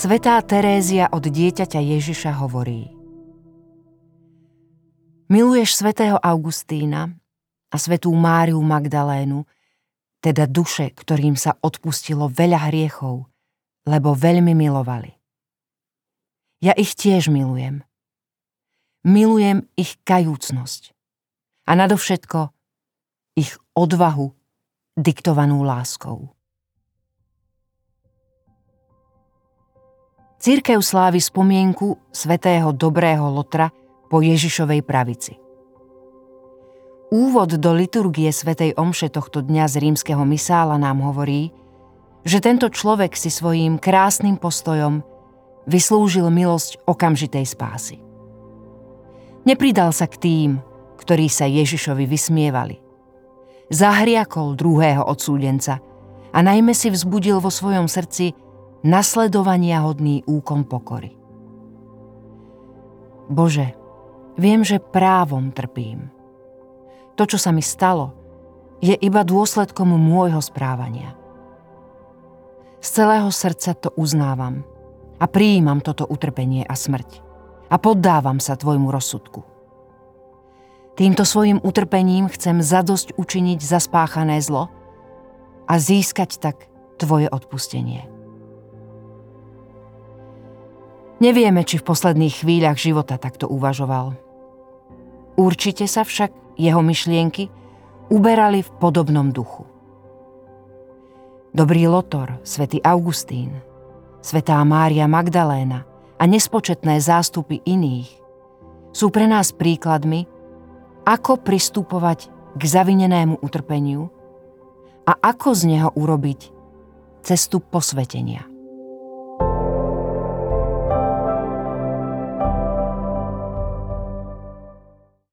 Svetá Terézia od dieťaťa Ježiša hovorí Miluješ svätého Augustína a svetú Máriu Magdalénu, teda duše, ktorým sa odpustilo veľa hriechov, lebo veľmi milovali. Ja ich tiež milujem. Milujem ich kajúcnosť a nadovšetko ich odvahu diktovanú láskou. Církev slávi spomienku svätého dobrého Lotra po Ježišovej pravici. Úvod do liturgie svätej Omše tohto dňa z rímskeho misála nám hovorí, že tento človek si svojím krásnym postojom vyslúžil milosť okamžitej spásy. Nepridal sa k tým, ktorí sa Ježišovi vysmievali. Zahriakol druhého odsúdenca a najmä si vzbudil vo svojom srdci nasledovania hodný úkon pokory. Bože, viem, že právom trpím. To, čo sa mi stalo, je iba dôsledkom môjho správania. Z celého srdca to uznávam a prijímam toto utrpenie a smrť a poddávam sa Tvojmu rozsudku. Týmto svojim utrpením chcem zadosť učiniť za spáchané zlo a získať tak Tvoje odpustenie. Nevieme, či v posledných chvíľach života takto uvažoval. Určite sa však jeho myšlienky uberali v podobnom duchu. Dobrý Lotor, svätý Augustín, svätá Mária Magdaléna a nespočetné zástupy iných sú pre nás príkladmi, ako pristupovať k zavinenému utrpeniu a ako z neho urobiť cestu posvetenia.